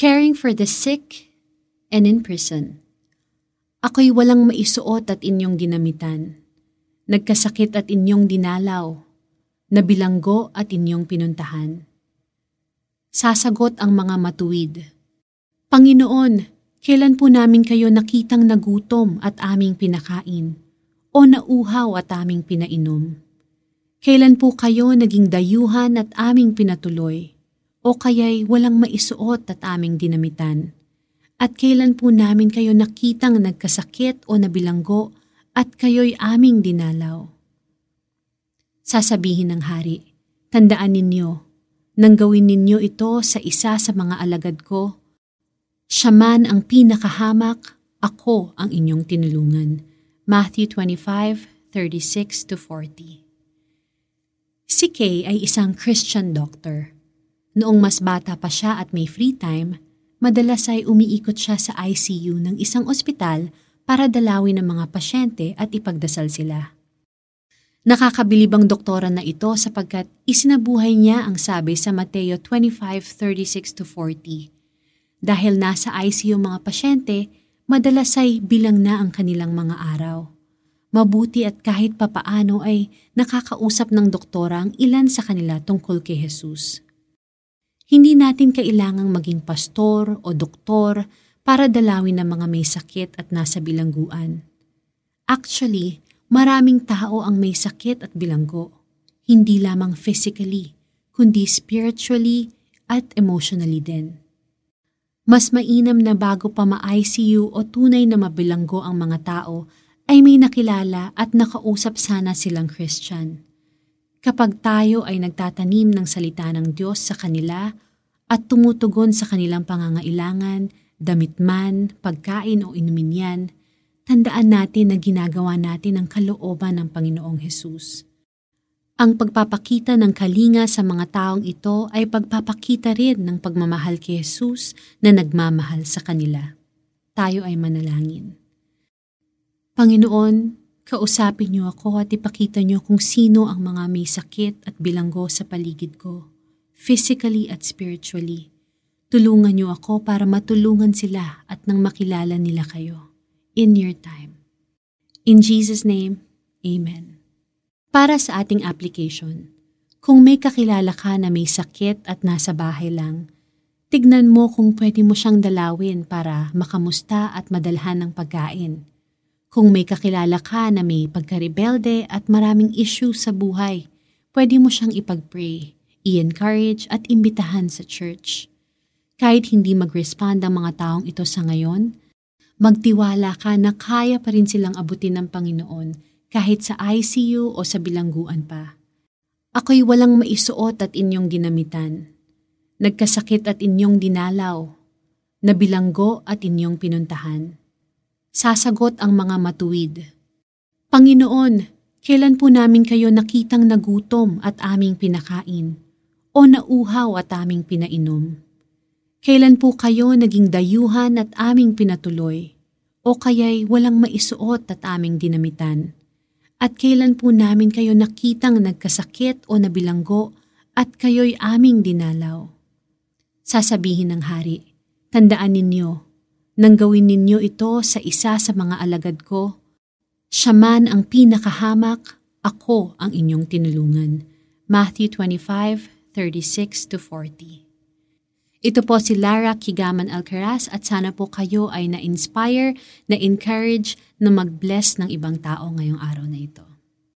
caring for the sick and in prison. Ako'y walang maisuot at inyong ginamitan. Nagkasakit at inyong dinalaw. Nabilanggo at inyong pinuntahan. Sasagot ang mga matuwid. Panginoon, kailan po namin kayo nakitang nagutom at aming pinakain? O nauhaw at aming pinainom? Kailan po kayo naging dayuhan at aming pinatuloy? O kaya'y walang maisuot at aming dinamitan? At kailan po namin kayo nakitang nagkasakit o nabilanggo at kayo'y aming dinalaw? Sasabihin ng hari, tandaan ninyo, nang gawin ninyo ito sa isa sa mga alagad ko, siya man ang pinakahamak, ako ang inyong tinulungan. Matthew 25:36-40 Si Kay ay isang Christian doctor. Noong mas bata pa siya at may free time, madalas ay umiikot siya sa ICU ng isang ospital para dalawin ang mga pasyente at ipagdasal sila. Nakakabilibang doktora na ito sapagkat isinabuhay niya ang sabi sa Mateo 25:36-40. Dahil nasa ICU mga pasyente, madalas ay bilang na ang kanilang mga araw. Mabuti at kahit papaano ay nakakausap ng doktora ang ilan sa kanila tungkol kay Jesus. Hindi natin kailangang maging pastor o doktor para dalawin ng mga may sakit at nasa bilangguan. Actually, Maraming tao ang may sakit at bilanggo, hindi lamang physically, kundi spiritually at emotionally din. Mas mainam na bago pa ma-ICU o tunay na mabilanggo ang mga tao ay may nakilala at nakausap sana silang Christian. Kapag tayo ay nagtatanim ng salita ng Diyos sa kanila at tumutugon sa kanilang pangangailangan, damit man, pagkain o inumin yan, tandaan natin na ginagawa natin ang kalooban ng Panginoong Hesus. Ang pagpapakita ng kalinga sa mga taong ito ay pagpapakita rin ng pagmamahal kay Jesus na nagmamahal sa kanila. Tayo ay manalangin. Panginoon, kausapin niyo ako at ipakita niyo kung sino ang mga may sakit at bilanggo sa paligid ko, physically at spiritually. Tulungan niyo ako para matulungan sila at nang makilala nila kayo in your time. In Jesus' name, Amen. Para sa ating application, kung may kakilala ka na may sakit at nasa bahay lang, tignan mo kung pwede mo siyang dalawin para makamusta at madalhan ng pagkain. Kung may kakilala ka na may pagkarebelde at maraming issue sa buhay, pwede mo siyang ipag-pray, i-encourage at imbitahan sa church. Kahit hindi mag-respond ang mga taong ito sa ngayon, Magtiwala ka na kaya pa rin silang abutin ng Panginoon kahit sa ICU o sa bilangguan pa. Ako'y walang maisuot at inyong ginamitan. Nagkasakit at inyong dinalaw. Nabilanggo at inyong pinuntahan. Sasagot ang mga matuwid. Panginoon, kailan po namin kayo nakitang nagutom at aming pinakain? O nauhaw at aming pinainom? Kailan po kayo naging dayuhan at aming pinatuloy? O kaya'y walang maisuot at aming dinamitan? At kailan po namin kayo nakitang nagkasakit o nabilanggo at kayo'y aming dinalaw? Sasabihin ng hari, tandaan ninyo, nang gawin ninyo ito sa isa sa mga alagad ko, siya man ang pinakahamak, ako ang inyong tinulungan. Matthew 25:36-40 ito po si Lara Kigaman Alcaraz at sana po kayo ay na-inspire, na-encourage na mag-bless ng ibang tao ngayong araw na ito.